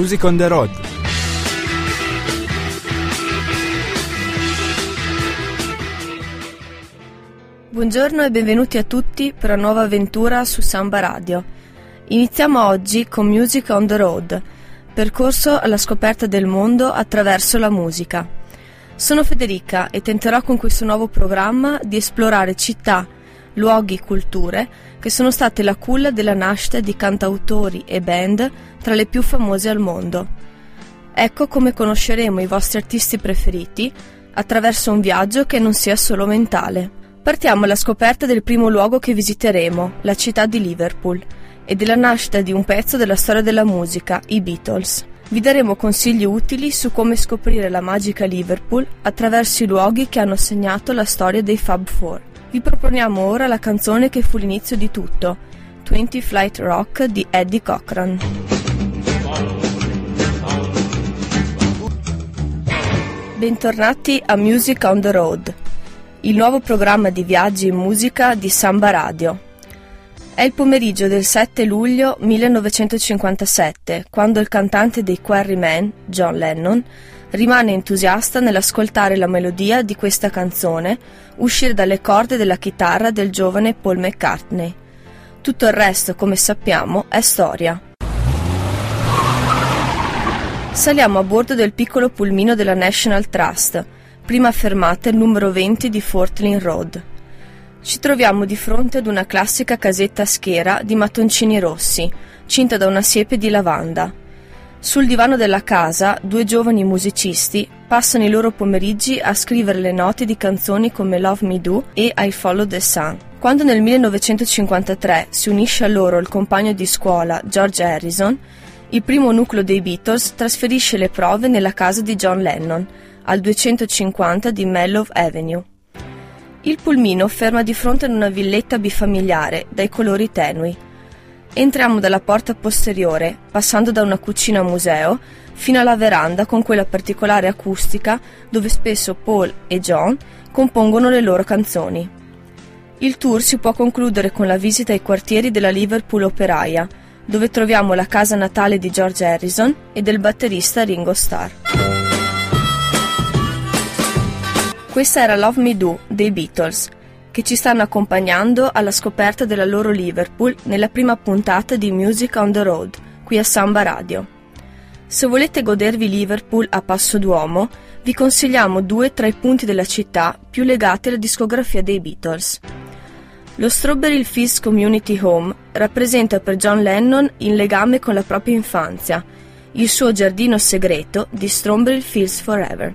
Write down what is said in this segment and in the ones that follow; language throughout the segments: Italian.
Music on the Road. Buongiorno e benvenuti a tutti per una nuova avventura su Samba Radio. Iniziamo oggi con Music on the Road, percorso alla scoperta del mondo attraverso la musica. Sono Federica e tenterò con questo nuovo programma di esplorare città, luoghi, culture che sono state la culla della nascita di cantautori e band tra le più famose al mondo. Ecco come conosceremo i vostri artisti preferiti attraverso un viaggio che non sia solo mentale. Partiamo alla scoperta del primo luogo che visiteremo, la città di Liverpool, e della nascita di un pezzo della storia della musica, i Beatles. Vi daremo consigli utili su come scoprire la magica Liverpool attraverso i luoghi che hanno segnato la storia dei Fab Four. Vi proponiamo ora la canzone che fu l'inizio di tutto, 20 Flight Rock di Eddie Cochran. Bentornati a Music on the Road, il nuovo programma di viaggi in musica di Samba Radio. È il pomeriggio del 7 luglio 1957, quando il cantante dei Quarrymen, John Lennon, rimane entusiasta nell'ascoltare la melodia di questa canzone uscire dalle corde della chitarra del giovane Paul McCartney. Tutto il resto, come sappiamo, è storia. Saliamo a bordo del piccolo pulmino della National Trust, prima fermata il numero 20 di Fort Lynn Road. Ci troviamo di fronte ad una classica casetta a schiera di mattoncini rossi, cinta da una siepe di lavanda. Sul divano della casa, due giovani musicisti passano i loro pomeriggi a scrivere le note di canzoni come Love Me Do e I Follow the Sun. Quando nel 1953 si unisce a loro il compagno di scuola George Harrison, il primo nucleo dei Beatles trasferisce le prove nella casa di John Lennon, al 250 di Mellow Avenue. Il pulmino ferma di fronte ad una villetta bifamiliare dai colori tenui Entriamo dalla porta posteriore, passando da una cucina museo, fino alla veranda con quella particolare acustica dove spesso Paul e John compongono le loro canzoni. Il tour si può concludere con la visita ai quartieri della Liverpool operaia, dove troviamo la casa natale di George Harrison e del batterista Ringo Starr. Questa era Love Me Do dei Beatles, che ci stanno accompagnando alla scoperta della loro Liverpool nella prima puntata di Music on the Road, qui a Samba Radio. Se volete godervi Liverpool a passo d'uomo, vi consigliamo due tra i punti della città più legati alla discografia dei Beatles. Lo Strawberry Fields Community Home rappresenta per John Lennon il legame con la propria infanzia, il suo giardino segreto di Strawberry Fields Forever.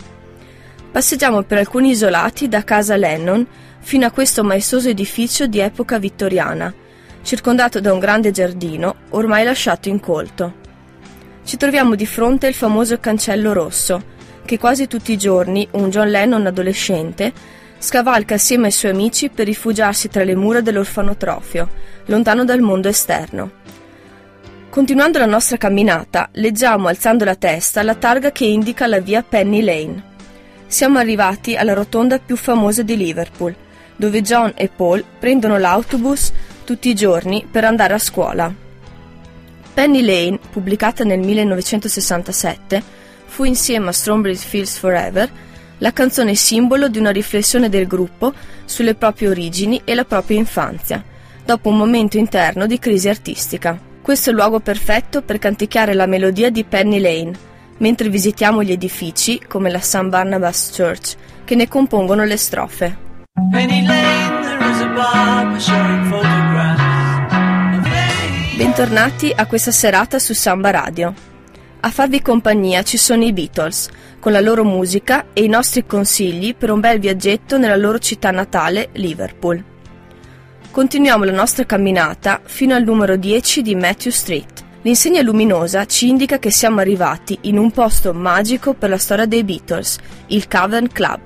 Passeggiamo per alcuni isolati da casa Lennon fino a questo maestoso edificio di epoca vittoriana, circondato da un grande giardino, ormai lasciato incolto. Ci troviamo di fronte al famoso cancello rosso, che quasi tutti i giorni un John Lennon adolescente scavalca assieme ai suoi amici per rifugiarsi tra le mura dell'orfanotrofio, lontano dal mondo esterno. Continuando la nostra camminata, leggiamo alzando la testa la targa che indica la via Penny Lane. Siamo arrivati alla rotonda più famosa di Liverpool, dove John e Paul prendono l'autobus tutti i giorni per andare a scuola. Penny Lane, pubblicata nel 1967, fu insieme a Strawberry Fields Forever la canzone simbolo di una riflessione del gruppo sulle proprie origini e la propria infanzia, dopo un momento interno di crisi artistica. Questo è il luogo perfetto per canticchiare la melodia di Penny Lane, mentre visitiamo gli edifici come la St. Barnabas Church, che ne compongono le strofe. Bentornati a questa serata su Samba Radio. A farvi compagnia ci sono i Beatles, con la loro musica e i nostri consigli per un bel viaggetto nella loro città natale, Liverpool. Continuiamo la nostra camminata fino al numero 10 di Matthew Street. L'insegna luminosa ci indica che siamo arrivati in un posto magico per la storia dei Beatles, il Cavern Club.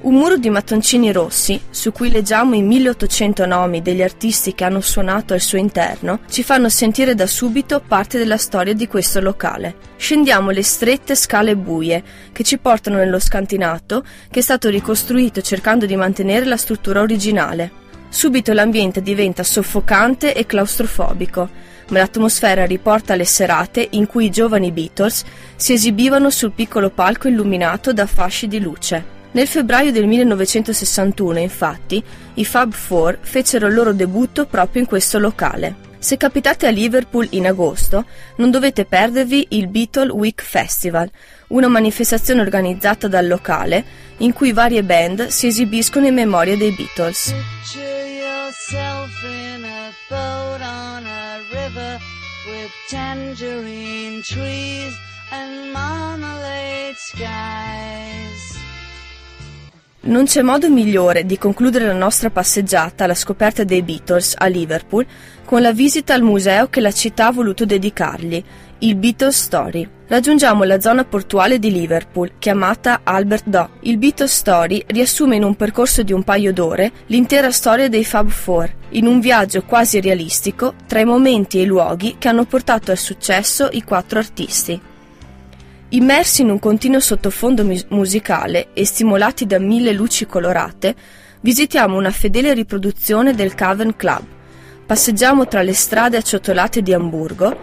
Un muro di mattoncini rossi, su cui leggiamo i 1800 nomi degli artisti che hanno suonato al suo interno, ci fanno sentire da subito parte della storia di questo locale. Scendiamo le strette scale buie, che ci portano nello scantinato, che è stato ricostruito cercando di mantenere la struttura originale. Subito l'ambiente diventa soffocante e claustrofobico, ma l'atmosfera riporta le serate in cui i giovani Beatles si esibivano sul piccolo palco illuminato da fasci di luce. Nel febbraio del 1961, infatti, i Fab Four fecero il loro debutto proprio in questo locale. Se capitate a Liverpool in agosto, non dovete perdervi il Beatle Week Festival, una manifestazione organizzata dal locale in cui varie band si esibiscono in memoria dei Beatles. Tangerine trees and marmalade skies. Non c'è modo migliore di concludere la nostra passeggiata alla scoperta dei Beatles a Liverpool con la visita al museo che la città ha voluto dedicargli, il Beatles Story. Raggiungiamo la zona portuale di Liverpool, chiamata Albert Dock. Il Beatles Story riassume in un percorso di un paio d'ore l'intera storia dei Fab Four, in un viaggio quasi realistico tra i momenti e i luoghi che hanno portato al successo i quattro artisti. Immersi in un continuo sottofondo mus- musicale e stimolati da mille luci colorate, visitiamo una fedele riproduzione del Cavern Club. Passeggiamo tra le strade acciottolate di Amburgo,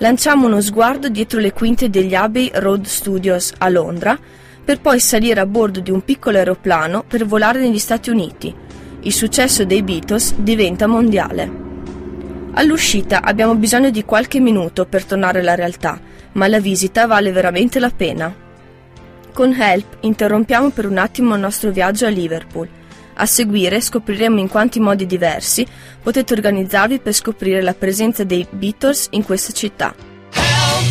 lanciamo uno sguardo dietro le quinte degli Abbey Road Studios a Londra, per poi salire a bordo di un piccolo aeroplano per volare negli Stati Uniti. Il successo dei Beatles diventa mondiale. All'uscita abbiamo bisogno di qualche minuto per tornare alla realtà ma la visita vale veramente la pena. Con Help interrompiamo per un attimo il nostro viaggio a Liverpool. A seguire scopriremo in quanti modi diversi potete organizzarvi per scoprire la presenza dei Beatles in questa città. Help,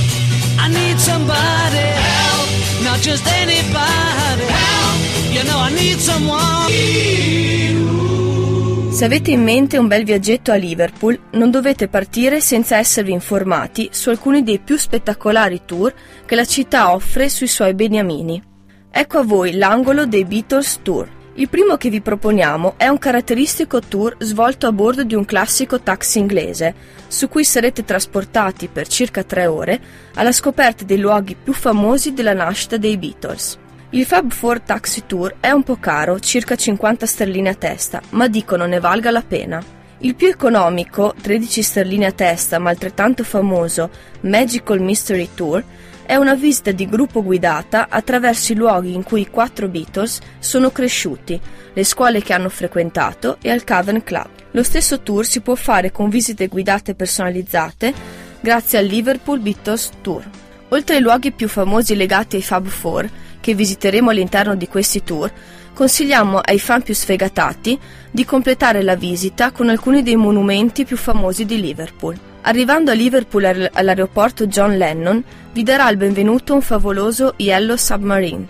Se avete in mente un bel viaggetto a Liverpool, non dovete partire senza esservi informati su alcuni dei più spettacolari tour che la città offre sui suoi beniamini. Ecco a voi l'angolo dei Beatles Tour. Il primo che vi proponiamo è un caratteristico tour svolto a bordo di un classico taxi inglese, su cui sarete trasportati per circa tre ore alla scoperta dei luoghi più famosi della nascita dei Beatles. Il Fab Four Taxi Tour è un po' caro, circa 50 sterline a testa, ma dicono ne valga la pena. Il più economico, 13 sterline a testa ma altrettanto famoso, Magical Mystery Tour, è una visita di gruppo guidata attraverso i luoghi in cui i quattro Beatles sono cresciuti, le scuole che hanno frequentato e al Cavern Club. Lo stesso tour si può fare con visite guidate personalizzate grazie al Liverpool Beatles Tour. Oltre ai luoghi più famosi legati ai Fab Four, che visiteremo all'interno di questi tour, consigliamo ai fan più sfegatati di completare la visita con alcuni dei monumenti più famosi di Liverpool. Arrivando a Liverpool all'aeroporto John Lennon, vi darà il benvenuto un favoloso Yellow Submarine,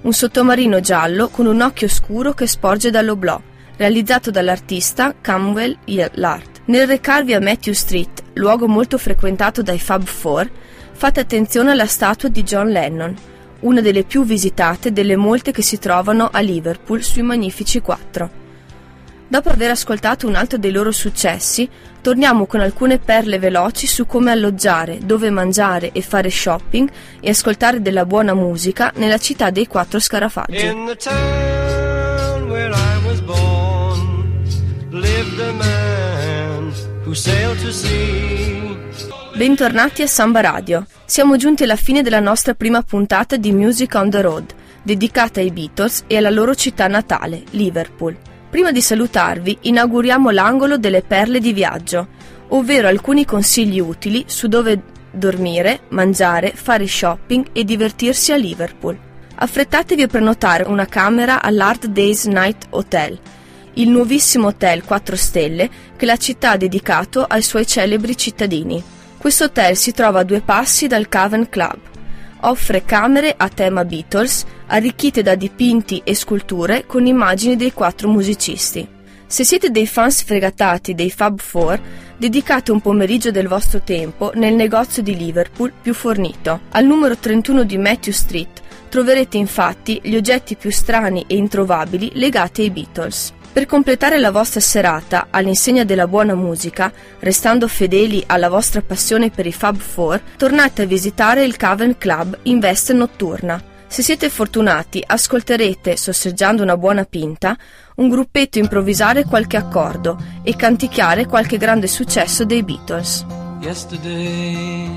un sottomarino giallo con un occhio scuro che sporge dall'oblò, realizzato dall'artista Camwell Lart. Nel recarvi a Matthew Street, luogo molto frequentato dai Fab Four, fate attenzione alla statua di John Lennon, una delle più visitate delle molte che si trovano a Liverpool sui Magnifici 4. Dopo aver ascoltato un altro dei loro successi, torniamo con alcune perle veloci su come alloggiare, dove mangiare e fare shopping e ascoltare della buona musica nella città dei quattro scarafaggi. In the town where I was born, lived a man who sailed to sea. Bentornati a Samba Radio. Siamo giunti alla fine della nostra prima puntata di Music on the Road, dedicata ai Beatles e alla loro città natale, Liverpool. Prima di salutarvi, inauguriamo l'angolo delle perle di viaggio, ovvero alcuni consigli utili su dove dormire, mangiare, fare shopping e divertirsi a Liverpool. Affrettatevi a prenotare una camera all'Art Days Night Hotel, il nuovissimo hotel 4 stelle che la città ha dedicato ai suoi celebri cittadini. Questo hotel si trova a due passi dal Cavern Club. Offre camere a tema Beatles, arricchite da dipinti e sculture con immagini dei quattro musicisti. Se siete dei fan sfregatati dei Fab Four, dedicate un pomeriggio del vostro tempo nel negozio di Liverpool più fornito. Al numero 31 di Matthew Street troverete infatti gli oggetti più strani e introvabili legati ai Beatles. Per completare la vostra serata all'insegna della buona musica, restando fedeli alla vostra passione per i Fab Four, tornate a visitare il Cavern Club in veste notturna. Se siete fortunati, ascolterete, sorseggiando una buona pinta, un gruppetto improvvisare qualche accordo e canticchiare qualche grande successo dei Beatles. yesterday.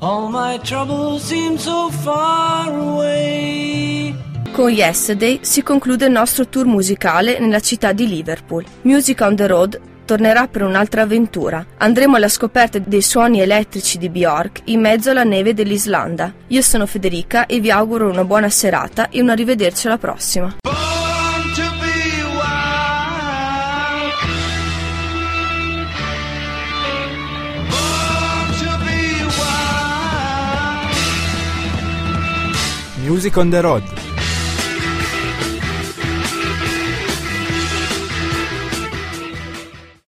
All my troubles seem so far away. Con Yesterday si conclude il nostro tour musicale nella città di Liverpool. Music on the Road tornerà per un'altra avventura. Andremo alla scoperta dei suoni elettrici di Bjork in mezzo alla neve dell'Islanda. Io sono Federica e vi auguro una buona serata e un arrivederci alla prossima. Music on the Road